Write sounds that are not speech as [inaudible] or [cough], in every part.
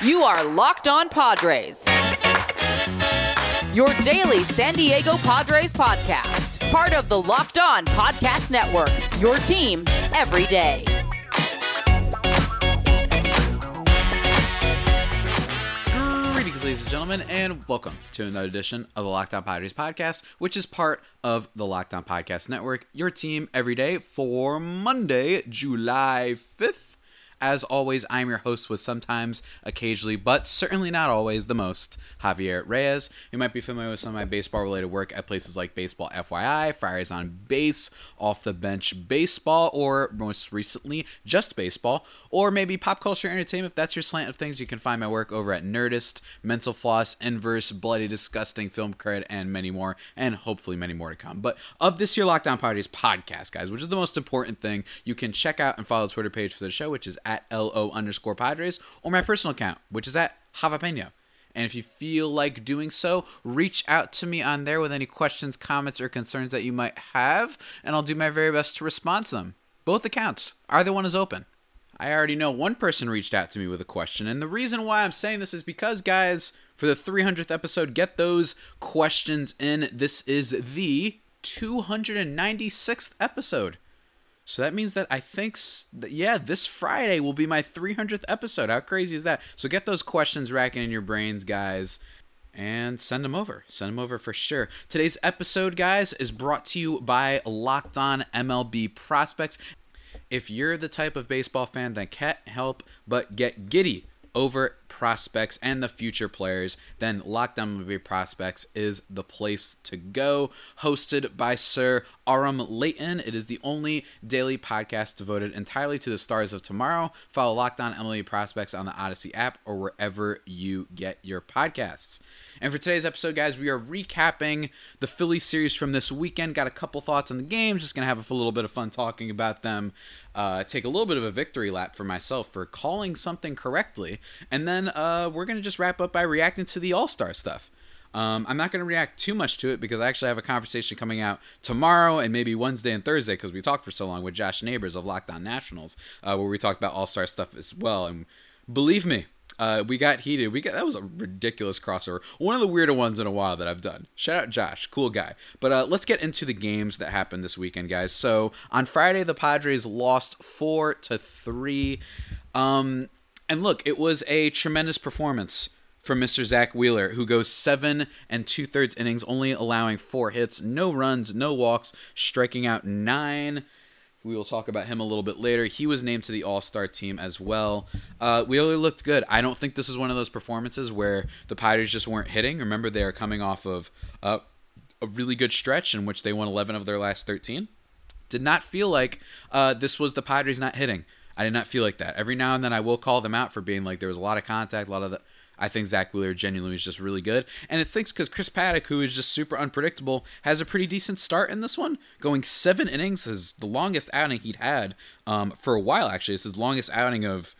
You are Locked On Padres. Your daily San Diego Padres podcast. Part of the Locked On Podcast Network. Your team every day. Greetings, ladies and gentlemen, and welcome to another edition of the Locked On Padres podcast, which is part of the Locked On Podcast Network. Your team every day for Monday, July 5th. As always, I'm your host with sometimes, occasionally, but certainly not always the most, Javier Reyes. You might be familiar with some of my baseball related work at places like Baseball FYI, Friars on Base, Off the Bench Baseball, or most recently, Just Baseball, or maybe Pop Culture Entertainment. If that's your slant of things, you can find my work over at Nerdist, Mental Floss, Inverse, Bloody Disgusting, Film Cred, and many more, and hopefully many more to come. But of this year Locked On Padres podcast, guys, which is the most important thing, you can check out and follow the Twitter page for the show, which is at LO underscore Padres, or my personal account, which is at Javapeno. And if you feel like doing so, reach out to me on there with any questions, comments, or concerns that you might have, and I'll do my very best to respond to them. Both accounts, either one is open. I already know one person reached out to me with a question, and the reason why I'm saying this is because, guys, for the 300th episode, get those questions in. This is the 296th episode. So that means that I think, yeah, this Friday will be my 300th episode. How crazy is that? So get those questions racking in your brains, guys, and send them over. Send them over for sure. Today's episode, guys, is brought to you by Locked On MLB Prospects. If you're the type of baseball fan that can't help but get giddy over prospects and the future players, then Locked On MLB Prospects is the place to go. Hosted by Sir Aram Leighton, it is the only daily podcast devoted entirely to the stars of tomorrow. Follow Locked On MLB Prospects on the Odyssey app or wherever you get your podcasts. And for today's episode, guys, we are recapping the Philly series from this weekend. Got a couple thoughts on the games. Just going to have a little bit of fun talking about them. Uh, take a little bit of a victory lap for myself for calling something correctly. And then uh, we're going to just wrap up by reacting to the All Star stuff. Um, I'm not going to react too much to it because I actually have a conversation coming out tomorrow and maybe Wednesday and Thursday because we talked for so long with Josh Neighbors of Locked On Nationals, uh, where we talked about All Star stuff as well. And believe me, uh, we got heated. We got that was a ridiculous crossover. One of the weirder ones in a while that I've done. Shout out Josh, cool guy. But uh, let's get into the games that happened this weekend, guys. So on Friday, the Padres lost four to three. Um, and look, it was a tremendous performance from Mr. Zach Wheeler, who goes seven and two thirds innings, only allowing four hits, no runs, no walks, striking out nine. We will talk about him a little bit later. He was named to the All Star team as well. Uh, Wheeler looked good. I don't think this is one of those performances where the Pirates just weren't hitting. Remember, they are coming off of uh, a really good stretch in which they won 11 of their last 13. Did not feel like uh, this was the Padres not hitting. I did not feel like that. Every now and then I will call them out for being like there was a lot of contact, a lot of the I think Zach Wheeler genuinely is just really good. And it stinks because Chris Paddack, who is just super unpredictable, has a pretty decent start in this one. Going seven innings is the longest outing he'd had um, for a while, actually. It's his longest outing of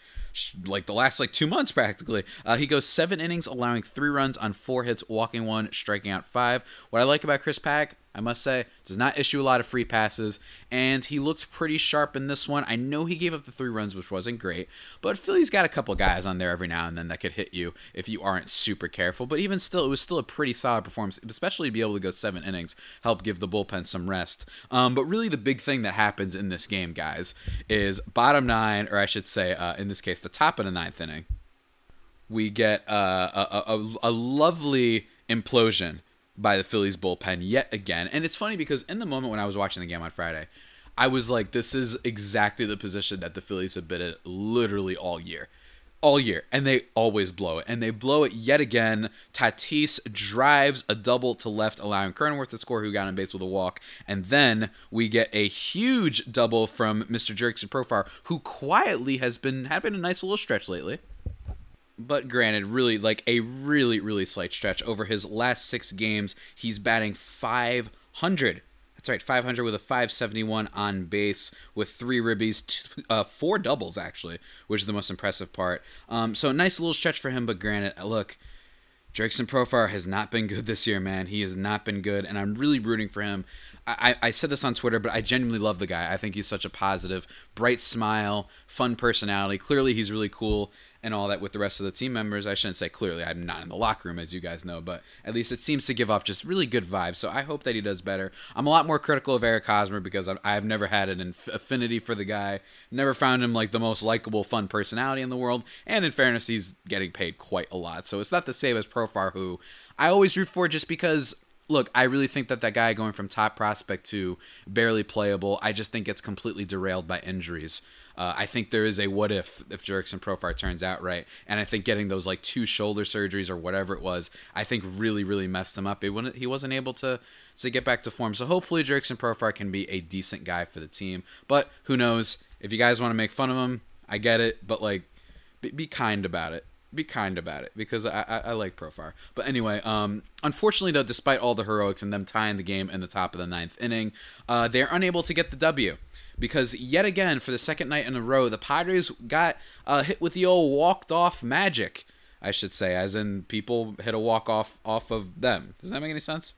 like the last like two months practically. Uh, he goes seven innings, allowing three runs on four hits, walking one, striking out five. What I like about Chris Paddack, I must say, does not issue a lot of free passes, and he looked pretty sharp in this one. I know he gave up the three runs, which wasn't great, but Philly's got a couple guys on there every now and then that could hit you if you aren't super careful. But even still, it was still a pretty solid performance, especially to be able to go seven innings, help give the bullpen some rest. Um, but really, the big thing that happens in this game, guys, is bottom nine, or I should say, uh, in this case, the top of the ninth inning. We get uh, a, a, a lovely implosion by the Phillies bullpen yet again. And it's funny because in the moment when I was watching the game on Friday, I was like, this is exactly the position that the Phillies have been in literally all year. All year. And they always blow it. And they blow it yet again. Tatis drives a double to left, allowing Cronenworth to score, who got on base with a walk. And then we get a huge double from Mr. Jurickson Profar, who quietly has been having a nice little stretch lately but granted, really like a really really slight stretch over his last six games. He's batting 500. That's right, 500 with a 571 on base with three ribbies, two, uh, four doubles actually, which is the most impressive part. Um, so a nice little stretch for him, but granted, look, Jurickson Profar has not been good this year, man. He has not been good, and I'm really rooting for him. I, I said this on Twitter, but I genuinely love the guy. I think he's such a positive, bright smile, fun personality. Clearly, he's really cool and all that with the rest of the team members. I shouldn't say clearly, I'm not in the locker room, as you guys know, but at least it seems to give up just really good vibes. So I hope that he does better. I'm a lot more critical of Eric Hosmer because I've, I've never had an affinity for the guy, never found him like the most likable, fun personality in the world. And in fairness, he's getting paid quite a lot. So it's not the same as Profar, who I always root for just because look, I really think that that guy going from top prospect to barely playable, I just think it's completely derailed by injuries. Uh, I think there is a what if if Jurickson Profar turns out right, and I think getting those like two shoulder surgeries or whatever it was, I think really really messed him up. It he wasn't able to to get back to form. So hopefully Jurickson Profar can be a decent guy for the team. But who knows? If you guys want to make fun of him, I get it. But like, be, be kind about it be kind about it because I, I, I, like Profar. But anyway, um, unfortunately though, despite all the heroics and them tying the game in the top of the ninth inning, uh, they're unable to get the W because yet again for the second night in a row, the Padres got uh, hit with the old walked off magic. I should say, as in people hit a walk off off of them. Does that make any sense?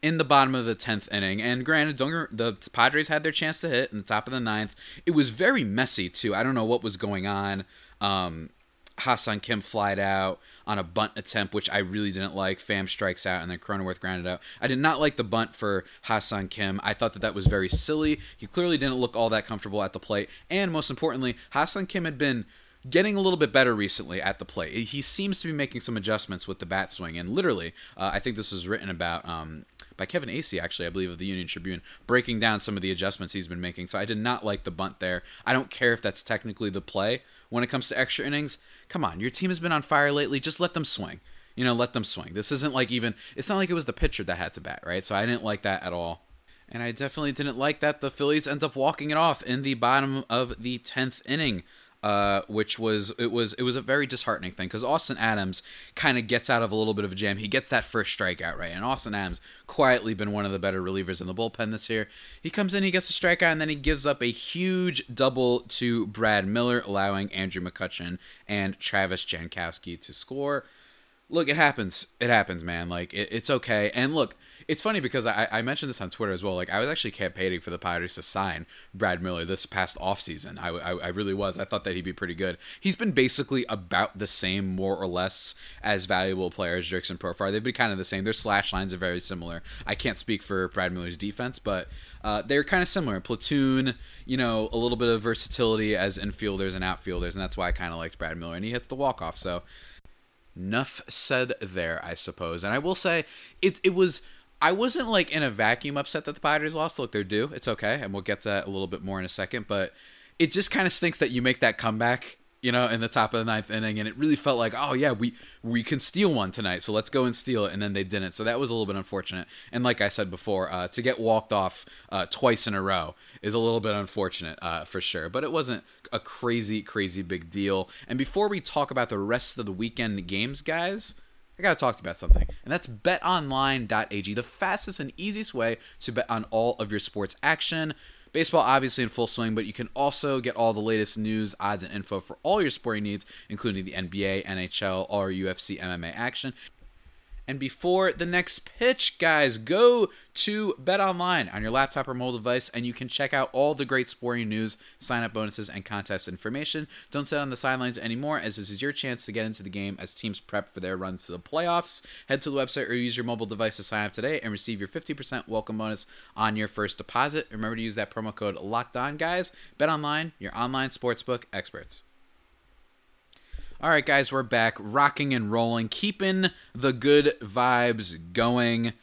In the bottom of the tenth inning, and granted, don't, the Padres had their chance to hit in the top of the ninth. It was very messy too. I don't know what was going on. Um, Ha-Seong Kim flied out on a bunt attempt, which I really didn't like. Pham strikes out, and then Cronenworth grounded out. I did not like the bunt for Ha-Seong Kim. I thought that that was very silly. He clearly didn't look all that comfortable at the plate, and most importantly, Ha-Seong Kim had been getting a little bit better recently at the plate. He seems to be making some adjustments with the bat swing, and literally, uh, I think this was written about. Um, by Kevin Acee, actually, I believe, of the Union Tribune, breaking down some of the adjustments he's been making. So I did not like the bunt there. I don't care if that's technically the play when it comes to extra innings come on, your team has been on fire lately. Just let them swing. You know, let them swing. This isn't like even, it's not like it was the pitcher that had to bat, right? So I didn't like that at all. And I definitely didn't like that the Phillies end up walking it off in the bottom of the 10th inning uh, which was it was it was a very disheartening thing because Austin Adams kind of gets out of a little bit of a jam. He gets that first strikeout right, and Austin Adams quietly been one of the better relievers in the bullpen this year. He comes in, he gets a strikeout, and then he gives up a huge double to Brad Miller, allowing Andrew McCutchen and Travis Jankowski to score. Look, it happens. It happens, man. Like it, it's okay. And look, it's funny because I, I mentioned this on Twitter as well. Like I was actually campaigning for the Pirates to sign Brad Miller this past offseason. I, I, I really was. I thought that he'd be pretty good. He's been basically about the same, more or less, as valuable players Jurickson Profar. They've been kind of the same. Their slash lines are very similar. I can't speak for Brad Miller's defense, but uh, they're kind of similar. Platoon, you know, a little bit of versatility as infielders and outfielders, and that's why I kind of liked Brad Miller. And he hits the walk off. So, enough said there, I suppose. And I will say, it it was I wasn't like in a vacuum upset that the Padres lost. Look, they're due. It's okay, and we'll get to that a little bit more in a second. But it just kind of stinks that you make that comeback, you know, in the top of the ninth inning, and it really felt like, oh yeah, we we can steal one tonight, so let's go and steal it, and then they didn't. So that was a little bit unfortunate. And like I said before, uh, to get walked off uh, twice in a row is a little bit unfortunate uh, for sure. But it wasn't a crazy, crazy big deal. And before we talk about the rest of the weekend games, guys I got to talk to you about something, and that's betonline.ag, the fastest and easiest way to bet on all of your sports action. Baseball, obviously, in full swing, but you can also get all the latest news, odds, and info for all your sporting needs, including the NBA, NHL, or UFC MMA action. And before the next pitch, guys, go to Bet Online on your laptop or mobile device, and you can check out all the great sporting news, sign up bonuses, and contest information. Don't sit on the sidelines anymore, as this is your chance to get into the game as teams prep for their runs to the playoffs. Head to the website or use your mobile device to sign up today and receive your 50% welcome bonus on your first deposit. Remember to use that promo code Locked On, guys. Bet Online, your online sportsbook experts. All right, guys, we're back, rocking and rolling, keeping the good vibes going. And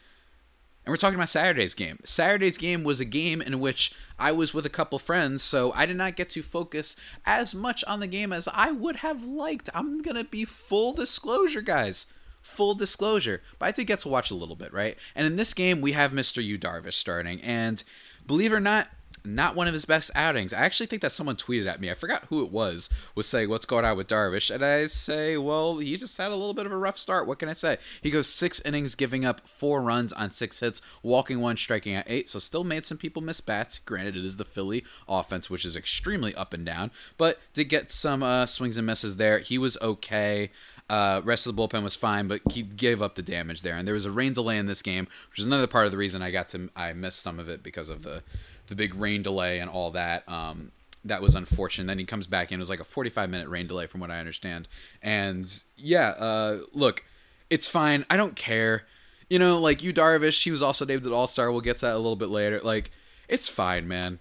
we're talking about Saturday's game. Saturday's game was a game in which I was with a couple friends, so I did not get to focus as much on the game as I would have liked. I'm going to be full disclosure, guys. Full disclosure. But I did get to watch a little bit, right? And in this game, we have Mr. Yu Darvish starting. And believe it or not, not one of his best outings. I actually think that someone tweeted at me. I forgot who it was. Was saying what's going on with Darvish, and I say, well, he just had a little bit of a rough start. What can I say? He goes six innings, giving up four runs on six hits, walking one, striking out eight. So still made some people miss bats. Granted, it is the Philly offense, which is extremely up and down, but did get some uh, swings and misses there. He was okay. Uh, rest of the bullpen was fine, but he gave up the damage there. And there was a rain delay in this game, which is another part of the reason I got to I missed some of it because of the the big rain delay and all that. Um, that was unfortunate. Then he comes back in. It was like a 45 minute rain delay, from what I understand. And yeah, uh, look, it's fine. I don't care. You know, like Yu Darvish, he was also named an All Star. We'll get to that a little bit later. Like, it's fine, man.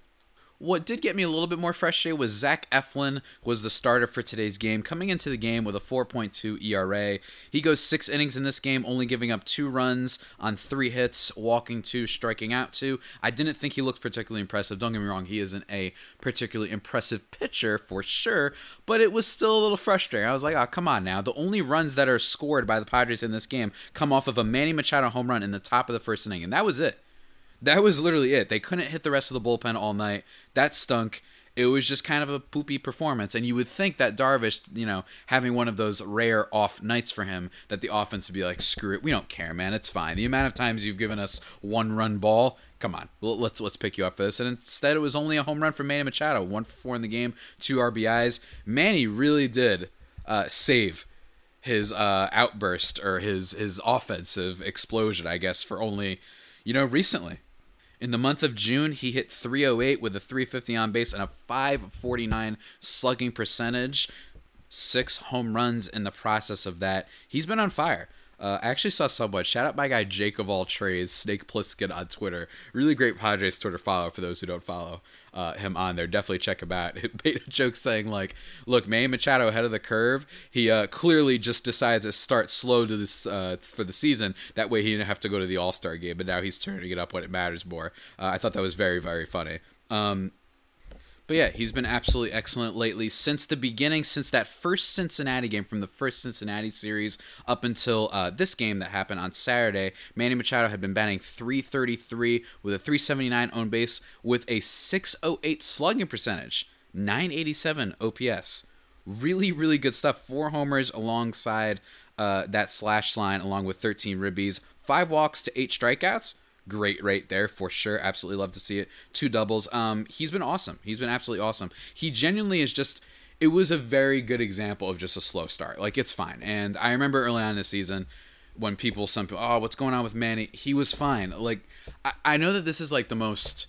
What did get me a little bit more frustrated was Zach Eflin was the starter for today's game, coming into the game with a 4.2 ERA. He goes six innings in this game, only giving up two runs on three hits, walking two, striking out two. I didn't think he looked particularly impressive. Don't get me wrong, he isn't a particularly impressive pitcher for sure, but it was still a little frustrating. I was like, oh, come on now. The only runs that are scored by the Padres in this game come off of a Manny Machado home run in the top of the first inning, and that was it. That was literally it. They couldn't hit the rest of the bullpen all night. That stunk. It was just kind of a poopy performance. And you would think that Darvish, you know, having one of those rare off nights for him, that the offense would be like, screw it, we don't care, man. It's fine. The amount of times you've given us one run ball, come on, let's let's pick you up for this. And instead, it was only a home run for Manny Machado, one for four in the game, two RBIs. Manny really did uh, save his uh, outburst or his his offensive explosion, I guess, for only you know recently. In the month of June, he hit 308 with a 350 on base and a 549 slugging percentage. Six home runs in the process of that. He's been on fire. Uh, I actually saw someone shout out my guy Jake of all trades, Snake Pliskin on Twitter. Really great Padres Twitter follow for those who don't follow uh, him on there. Definitely check him out. [laughs] It made a joke saying like, "Look, Manny Machado ahead of the curve. He uh, clearly just decides to start slow to this uh, for the season. That way he didn't have to go to the All Star game, but now he's turning it up when it matters more." Uh, I thought that was very very funny. Um, but yeah, he's been absolutely excellent lately since the beginning, since that first Cincinnati game from the first Cincinnati series up until uh, this game that happened on Saturday. Manny Machado had been batting 333 with a 379 on base with a 608 slugging percentage, 987 OPS. Really, really good stuff. Four homers alongside uh, that slash line, along with 13 ribbies, five walks to eight strikeouts great rate there for sure. Absolutely love to see it. Two doubles. Um, he's been awesome. He's been absolutely awesome. He genuinely is just. It was a very good example of just a slow start. Like it's fine. And I remember early on in the season when people, some oh, what's going on with Manny? He was fine. Like I, I know that this is like the most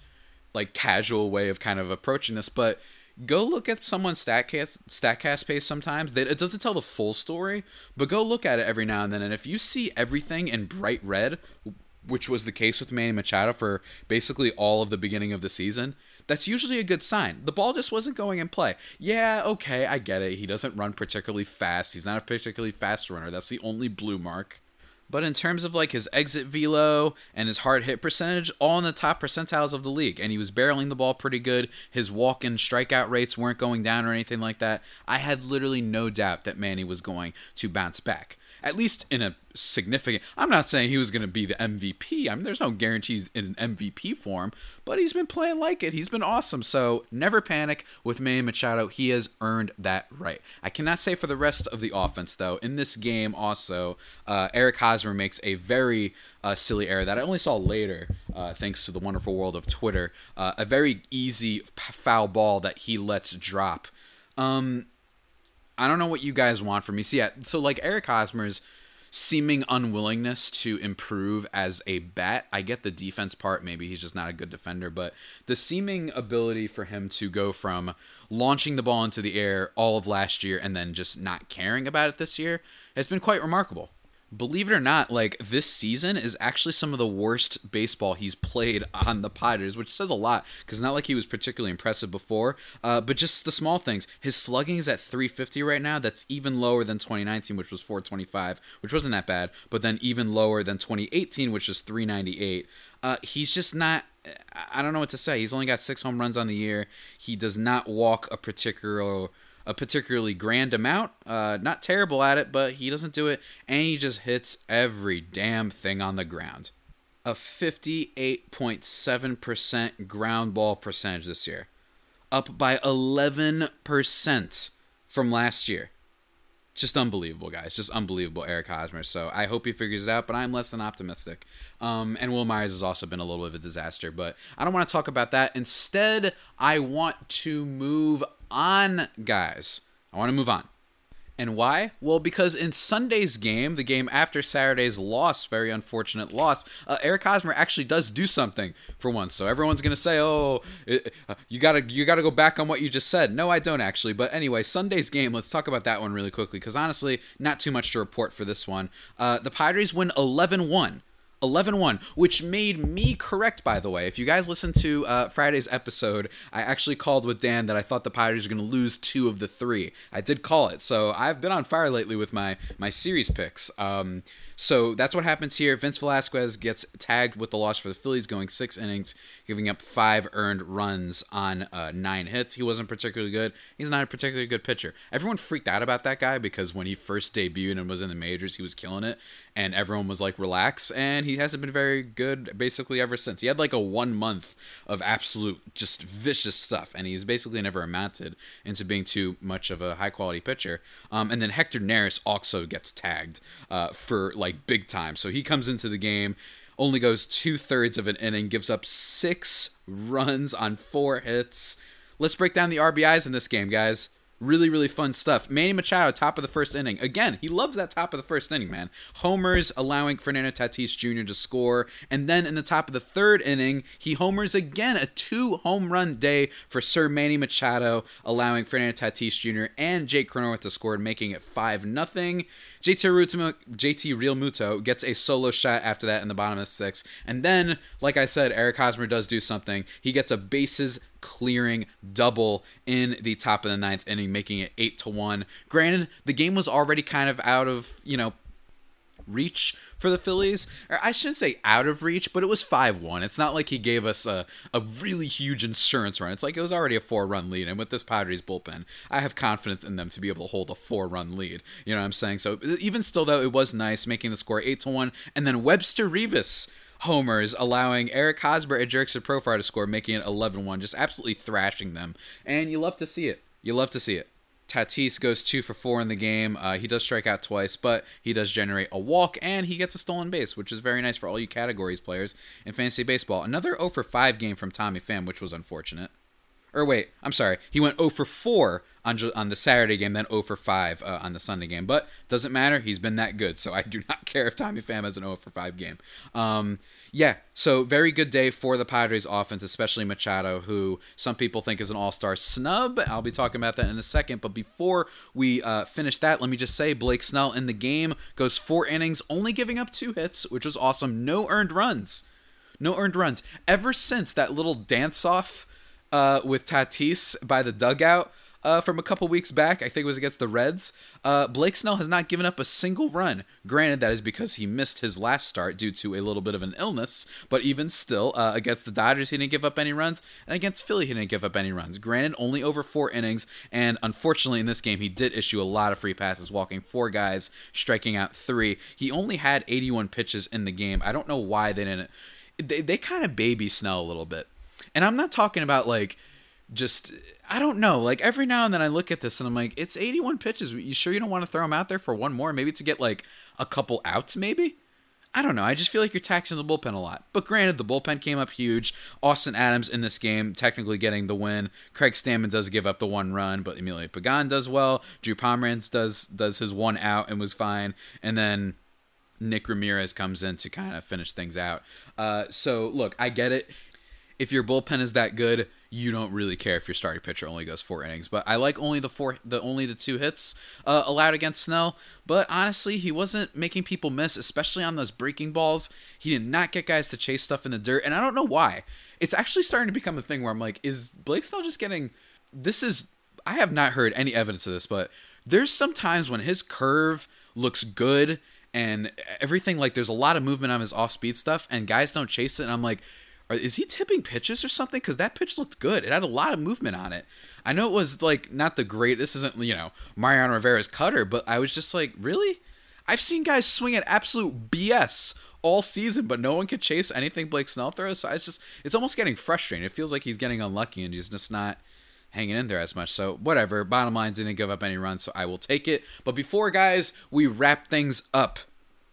like casual way of kind of approaching this, but go look at someone's statcast statcast page sometimes that it doesn't tell the full story but go look at it every now and then and if you see everything in bright red which was the case with Manny Machado for basically all of the beginning of the season, that's usually a good sign. The ball just wasn't going in play. Yeah, okay, I get it. He doesn't run particularly fast. He's not a particularly fast runner. That's the only blue mark. But in terms of like his exit velo and his hard hit percentage, all in the top percentiles of the league. And he was barreling the ball pretty good. His walk and strikeout rates weren't going down or anything like that. I had literally no doubt that Manny was going to bounce back at least in a significant. I'm not saying he was going to be the MVP. I mean, there's no guarantees in an MVP form, but he's been playing like it. He's been awesome. So never panic with Manny Machado. He has earned that right. I cannot say for the rest of the offense though. In this game, also, uh, Eric Hosmer makes a very uh, silly error that I only saw later, uh, thanks to the wonderful world of Twitter. Uh, a very easy foul ball that he lets drop. Um, I don't know what you guys want from me. So yeah, so like Eric Hosmer's seeming unwillingness to improve as a bat. I get the defense part, maybe he's just not a good defender, but the seeming ability for him to go from launching the ball into the air all of last year and then just not caring about it this year has been quite remarkable believe it or not, like this season is actually some of the worst baseball he's played on the Padres, which says a lot because not like he was particularly impressive before, uh, but just the small things. His slugging is at 350 right now. That's even lower than 2019, which was 425, which wasn't that bad, but then even lower than 2018, which is 398. Uh, he's just not. I don't know what to say. He's only got six home runs on the year. He does not walk a particular a particularly grand amount. Uh, not terrible at it, but he doesn't do it, and he just hits every damn thing on the ground. A 58.7% ground ball percentage this year, up by 11% from last year. Just unbelievable, guys. Just unbelievable, Eric Hosmer. So I hope he figures it out, but I'm less than optimistic. Um, and Wil Myers has also been a little bit of a disaster, but I don't want to talk about that. Instead, I want to move on, guys. I want to move on. And why? Well, because in Sunday's game, the game after Saturday's loss, very unfortunate loss, uh, Eric Hosmer actually does do something for once. So everyone's gonna say, "Oh, it, uh, you gotta you gotta go back on what you just said." No, I don't actually. But anyway, Sunday's game. Let's talk about that one really quickly because honestly, not too much to report for this one. Uh, the Padres win 11-1 11 1, which made me correct, by the way. If you guys listened to uh, Friday's episode, I actually called with Dan that I thought the Pirates were going to lose two of the three. I did call it. So I've been on fire lately with my, my series picks. Um, so that's what happens here. Vince Velasquez gets tagged with the loss for the Phillies, going six innings, giving up five earned runs on uh, nine hits. He wasn't particularly good. He's not a particularly good pitcher. Everyone freaked out about that guy because when he first debuted and was in the majors, he was killing it, and everyone was like, "Relax." And he hasn't been very good basically ever since. He had like a one month of absolute just vicious stuff, and he's basically never amounted into being too much of a high quality pitcher. Um, and then Hector Neris also gets tagged uh, for like big time. So he comes into the game, only goes two thirds of an inning, gives up six runs on four hits. Let's break down the RBIs in this game, guys. Really, really fun stuff. Manny Machado, top of the first inning. Again, he loves that top of the first inning, man. Homers allowing Fernando Tatis Jr. to score. And then in the top of the third inning, he homers again. A two home run day for Sir Manny Machado, allowing Fernando Tatis Jr. and Jake Cronenworth to score, making it 5 0. JT, JT Realmuto gets a solo shot after that in the bottom of the sixth. And then, like I said, Eric Hosmer does do something. He gets a bases clearing double in the top of the ninth inning, making it eight to one. Granted, the game was already kind of out of you know reach for the Phillies. Or I shouldn't say out of reach, but it was 5 1. It's not like he gave us a, a really huge insurance run. It's like it was already a four run lead. And with this Padres bullpen, I have confidence in them to be able to hold a four run lead. You know what I'm saying? So even still, though, it was nice making the score 8 to 1. And then Webster Rivas homers, allowing Eric Hosmer and Jurickson Profar to score, making it 11 1, just absolutely thrashing them. And you love to see it. You love to see it. Tatis goes two for four in the game. Uh, he does strike out twice, but he does generate a walk and he gets a stolen base, which is very nice for all you categories players in fantasy baseball. Another 0 for 5 game from Tommy Pham, which was unfortunate. Or wait, I'm sorry. He went 0 for 4 on on the Saturday game, then 0 for 5 uh, on the Sunday game. But doesn't matter. He's been that good, so I do not [laughs] care if Tommy Pham has an 0 for 5 game. Um, yeah, so very good day for the Padres offense, especially Machado, who some people think is an all-star snub. I'll be talking about that in a second. But before we uh, finish that, let me just say Blake Snell in the game goes four innings, only giving up two hits, which was awesome. No earned runs. No earned runs. Ever since that little dance off uh, with Tatis by the dugout uh, from a couple weeks back. I think it was against the Reds. Uh, Blake Snell has not given up a single run. Granted, that is because he missed his last start due to a little bit of an illness. But even still, uh, against the Dodgers, he didn't give up any runs, and against Philly, he didn't give up any runs. Granted, only over four innings, and unfortunately, in this game, he did issue a lot of free passes, walking four guys, striking out three. He only had 81 pitches in the game. I don't know why they didn't. They, they kind of baby Snell a little bit. And I'm not talking about like just I don't know. Like every now and then I look at this and I'm like, it's 81 pitches. You sure you don't want to throw him out there for one more, maybe to get like a couple outs, maybe? I don't know. I just feel like you're taxing the bullpen a lot. But granted, the bullpen came up huge. Austin Adams in this game, technically getting the win. Craig Stammen does give up the one run, but Emilio Pagan does well. Drew Pomeranz does does his one out and was fine. And then Nick Ramirez comes in to kind of finish things out. Uh, so look, I get it if your bullpen is that good, you don't really care if your starting pitcher only goes four innings. But I like only the four, the only the two hits uh, allowed against Snell. But honestly, he wasn't making people miss, especially on those breaking balls. He did not get guys to chase stuff in the dirt, and I don't know why. It's actually starting to become a thing where I'm like, is Blake Snell just getting? This is I have not heard any evidence of this, but there's some times when his curve looks good and everything like there's a lot of movement on his off speed stuff, and guys don't chase it, and I'm like is he tipping pitches or something? Because that pitch looked good. It had a lot of movement on it. I know it was like not the great. This isn't you know Mariano Rivera's cutter, but I was just like, really? I've seen guys swing at absolute BS all season, but no one could chase anything Blake Snell throws. So it's just it's almost getting frustrating. It feels like he's getting unlucky and he's just not hanging in there as much. So whatever. Bottom line, didn't give up any runs, so I will take it. But before guys, we wrap things up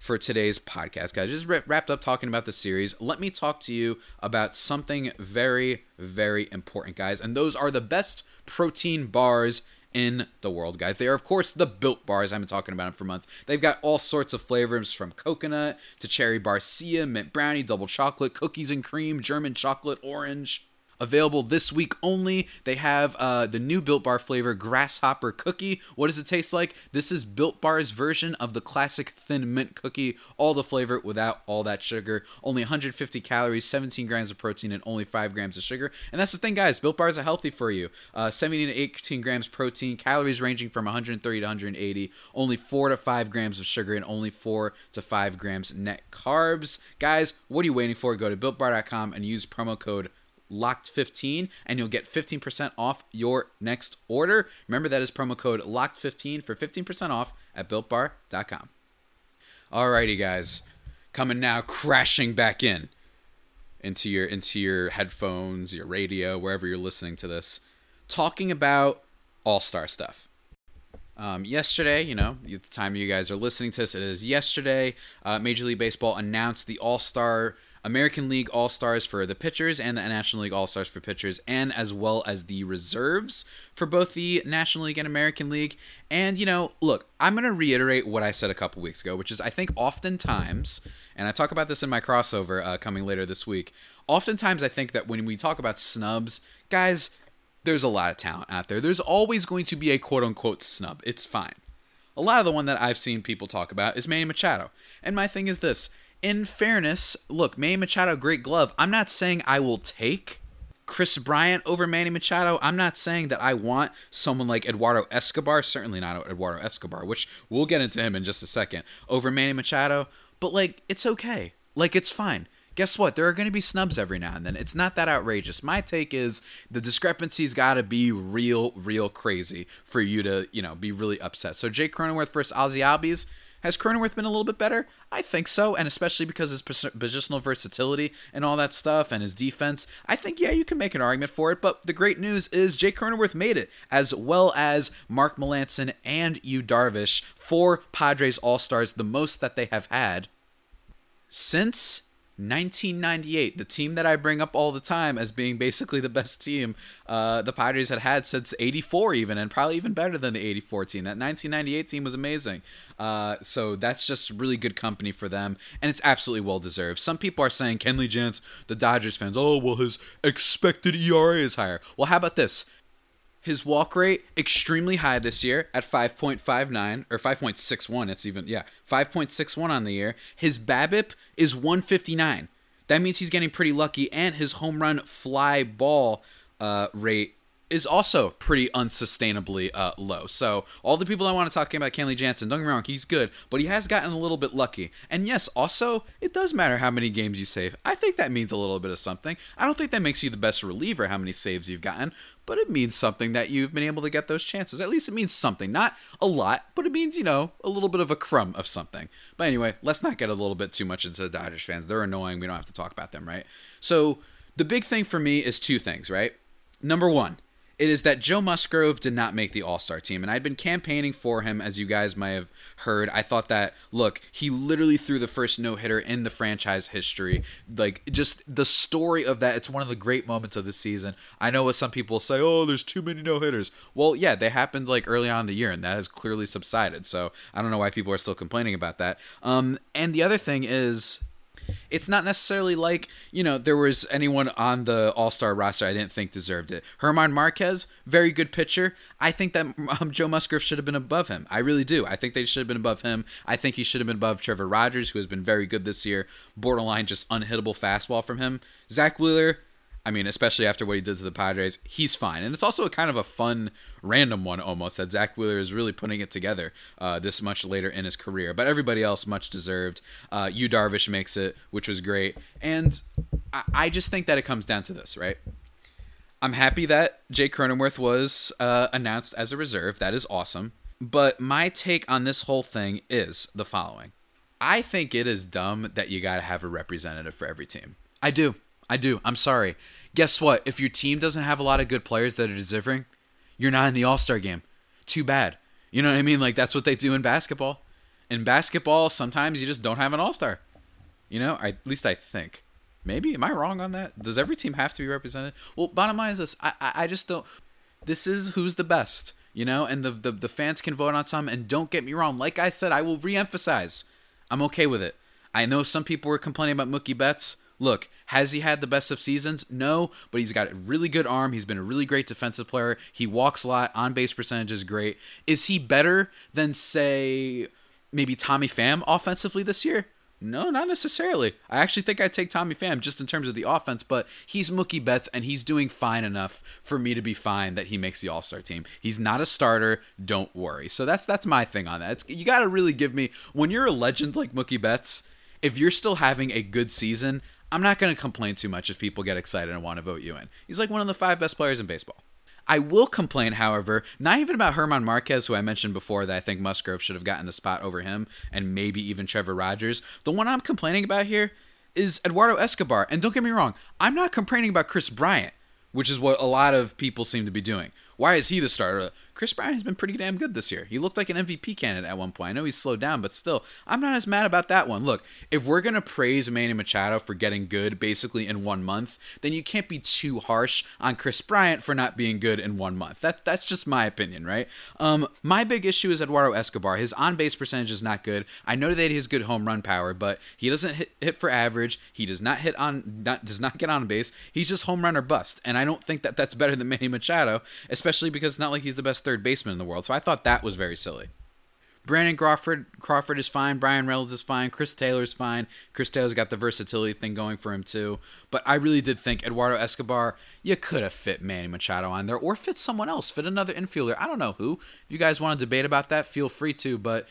for today's podcast, guys. Just wrapped up talking about the series. Let me talk to you about something very, very important, guys. And those are the best protein bars in the world, guys. They are, of course, the Built Bars. I've been talking about them for months. They've got all sorts of flavors from coconut to cherry barcia, mint brownie, double chocolate, cookies and cream, German chocolate, orange available this week only. They have uh, the new Built Bar flavor, Grasshopper Cookie. What does it taste like? This is Built Bar's version of the classic thin mint cookie. All the flavor without all that sugar. Only 150 calories, 17 grams of protein, and only 5 grams of sugar. And that's the thing, guys. Built Bars are healthy for you. Uh, 17 to 18 grams protein, calories ranging from 130 to 180, only 4 to 5 grams of sugar, and only 4 to 5 grams net carbs. Guys, what are you waiting for? Go to builtbar.com and use promo code locked15 and you'll get 15% off your next order. Remember that is promo code locked15 for 15% off at builtbar.com. Alrighty guys, coming now crashing back in into your into your headphones, your radio, wherever you're listening to this, talking about all-star stuff. Um, yesterday, you know, the time you guys are listening to this, it is yesterday. Uh, Major League Baseball announced the All Star American League All Stars for the pitchers and the National League All Stars for pitchers, and as well as the reserves for both the National League and American League. And, you know, look, I'm going to reiterate what I said a couple weeks ago, which is I think oftentimes, and I talk about this in my crossover uh, coming later this week, oftentimes I think that when we talk about snubs, guys, there's a lot of talent out there. There's always going to be a quote unquote snub. It's fine. A lot of the one that I've seen people talk about is Manny Machado. And my thing is this in fairness, look, Manny Machado, great glove. I'm not saying I will take Kris Bryant over Manny Machado. I'm not saying that I want someone like Eduardo Escobar, certainly not Eduardo Escobar, which we'll get into him in just a second, over Manny Machado. But like, it's okay. Like, it's fine. Guess what? There are going to be snubs every now and then. It's not that outrageous. My take is the discrepancy's got to be real, real crazy for you to, you know, be really upset. So Jake Cronenworth versus Ozzie Albies has Cronenworth been a little bit better? I think so, and especially because his positional versatility and all that stuff and his defense. I think, yeah, you can make an argument for it, but the great news is Jake Cronenworth made it, as well as Mark Melancon and Yu Darvish, four Padres All Stars, the most that they have had since 1998, the team that I bring up all the time as being basically the best team uh, the Padres had had since 84, even, and probably even better than the 84 team. That 1998 team was amazing. Uh, so that's just really good company for them, and it's absolutely well deserved. Some people are saying Kenley Jansen, the Dodgers fans, oh, well, his expected ERA is higher. Well, how about this? His walk rate extremely high this year at 5.59 or 5.61. It's even yeah, 5.61 on the year. His BABIP is 159. That means he's getting pretty lucky, and his home run fly ball uh, rate is also pretty unsustainably uh, low. So all the people I want to talk about Kenley Jansen, don't get me wrong, he's good, but he has gotten a little bit lucky. And yes, also it does matter how many games you save. I think that means a little bit of something. I don't think that makes you the best reliever how many saves you've gotten, but it means something that you've been able to get those chances. At least it means something, not a lot, but it means you know a little bit of a crumb of something. But anyway, let's not get a little bit too much into the Dodgers fans. They're annoying. We don't have to talk about them, right? So the big thing for me is two things, right? Number one it is that Joe Musgrove did not make the All Star team. And I'd been campaigning for him, as you guys might have heard. I thought that, look, he literally threw the first no hitter in the franchise history. Like, just the story of that, it's one of the great moments of the season. I know what some people say, oh, there's too many no hitters. Well, yeah, they happened like early on in the year, and that has clearly subsided. So I don't know why people are still complaining about that. Um, and the other thing is, it's not necessarily like you know there was anyone on the All Star roster I didn't think deserved it. German Marquez, very good pitcher. I think that um, Joe Musgrove should have been above him. I really do. I think they should have been above him. I think he should have been above Trevor Rogers, who has been very good this year. Borderline just unhittable fastball from him. Zach Wheeler, I mean, especially after what he did to the Padres, he's fine. And it's also a kind of a fun, random one almost that Zach Wheeler is really putting it together uh, this much later in his career. But everybody else, much deserved. Uh, Yu Darvish makes it, which was great. And I, I just think that it comes down to this, right? I'm happy that Jay Cronenworth was uh, announced as a reserve. That is awesome. But my take on this whole thing is the following I think it is dumb that you got to have a representative for every team. I do. I do. I'm sorry. Guess what? If your team doesn't have a lot of good players that are deserving, you're not in the All Star game. Too bad. You know what I mean? Like that's what they do in basketball. In basketball, sometimes you just don't have an All Star. You know, I, at least I think. Maybe am I wrong on that? Does every team have to be represented? Well, bottom line is this: I, I, I just don't. This is who's the best. you know, and the, the the fans can vote on some. And don't get me wrong, like I said, I will reemphasize, I'm okay with it. I know some people were complaining about Mookie Betts. Look, has he had the best of seasons? No, but he's got a really good arm. He's been a really great defensive player. He walks a lot. On base percentage is great. Is he better than, say, maybe Tommy Pham offensively this year? No, not necessarily. I actually think I'd take Tommy Pham just in terms of the offense, but he's Mookie Betts and he's doing fine enough for me to be fine that he makes the All Star team. He's not a starter. Don't worry. So that's that's my thing on that. It's, you got to really give me when you're a legend like Mookie Betts. If you're still having a good season, I'm not going to complain too much if people get excited and want to vote you in. He's like one of the five best players in baseball. I will complain, however, not even about Herman Marquez, who I mentioned before that I think Musgrove should have gotten the spot over him, and maybe even Trevor Rogers. The one I'm complaining about here is Eduardo Escobar. And don't get me wrong, I'm not complaining about Kris Bryant, which is what a lot of people seem to be doing. Why is he the starter? Kris Bryant has been pretty damn good this year. He looked like an MVP candidate at one point. I know he's slowed down, but still, I'm not as mad about that one. Look, if we're going to praise Manny Machado for getting good basically in one month, then you can't be too harsh on Kris Bryant for not being good in one month. That, that's just my opinion, right? Um, my big issue is Eduardo Escobar. His on base percentage is not good. I know that he has good home run power, but he doesn't hit, hit for average. He does not hit on, not, does not get on base. He's just home run or bust. And I don't think that that's better than Manny Machado, especially because it's not like he's the best third baseman in the world. So I thought that was very silly. Brandon Crawford Crawford is fine. Bryan Reynolds is fine. Chris Taylor's fine. Chris Taylor's got the versatility thing going for him too. But I really did think Eduardo Escobar, you could have fit Manny Machado on there or fit someone else, fit another infielder. I don't know who. If you guys want to debate about that, feel free to. But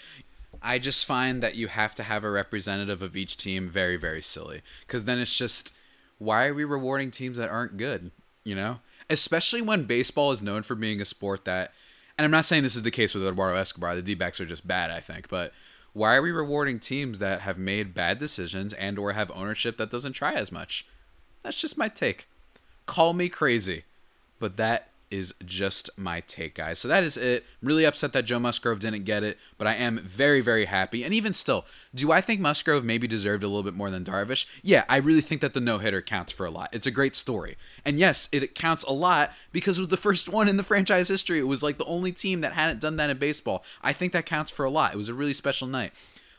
I just find that you have to have a representative of each team very, very silly. Because then it's just, why are we rewarding teams that aren't good? You know? Especially when baseball is known for being a sport that and I'm not saying this is the case with Eduardo Escobar. The D-backs are just bad, I think. But why are we rewarding teams that have made bad decisions and or have ownership that doesn't try as much? That's just my take. Call me crazy, but that is just my take, guys. So that is it. Really upset that Joe Musgrove didn't get it, but I am very, very happy. And even still, do I think Musgrove maybe deserved a little bit more than Darvish? Yeah, I really think that the no hitter counts for a lot. It's a great story. And yes, it counts a lot because it was the first one in the franchise history. It was like the only team that hadn't done that in baseball. I think that counts for a lot. It was a really special night.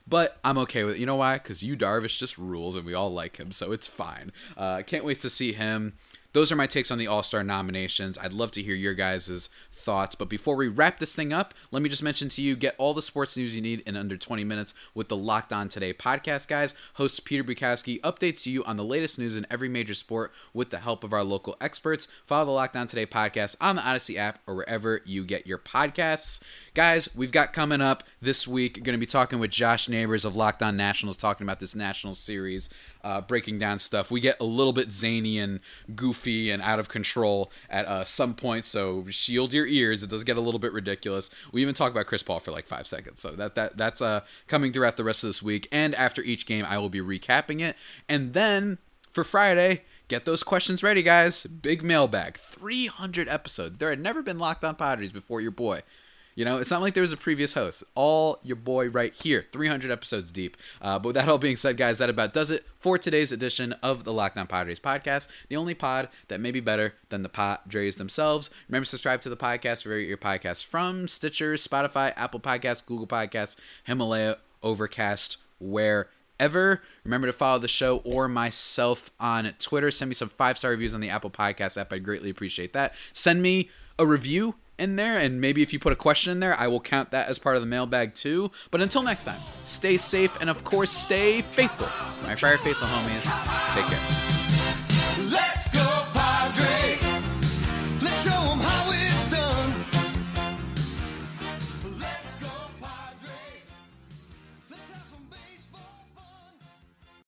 But I'm okay with it. You know why? Because Yu Darvish just rules and we all like him, so it's fine. Uh, can't wait to see him those are my takes on the All Star nominations. I'd love to hear your guys' thoughts. But before we wrap this thing up, let me just mention to you get all the sports news you need in under 20 minutes with the Locked On Today podcast, guys. Host Peter Bukowski updates you on the latest news in every major sport with the help of our local experts. Follow the Locked On Today podcast on the Odyssey app or wherever you get your podcasts. Guys, we've got coming up this week, going to be talking with Josh Neighbors of Locked On Nationals, talking about this National Series, uh, breaking down stuff. We get a little bit zany and goofy and out of control at uh, some point, so shield your ears. It does get a little bit ridiculous. We even talk about Chris Paul for like five seconds. So that that that's uh, coming throughout the rest of this week. And after each game, I will be recapping it. And then for Friday, get those questions ready, guys. Big mailbag. 300 episodes. There had never been Locked On Padres before your boy. You know, it's not like there was a previous host. All your boy right here, 300 episodes deep. Uh, but with that all being said, guys, that about does it for today's edition of the Locked On Padres podcast, the only pod that may be better than the Padres themselves. Remember, subscribe to the podcast wherever your podcasts from Stitcher, Spotify, Apple Podcasts, Google Podcasts, Himalaya, Overcast, wherever. Remember to follow the show or myself on Twitter. Send me some five star reviews on the Apple Podcast app. I'd greatly appreciate that. Send me a review in there, and maybe if you put a question in there, I will count that as part of the mailbag too. But until next time, stay safe and of course stay faithful. My Friar Faithful homies, take care.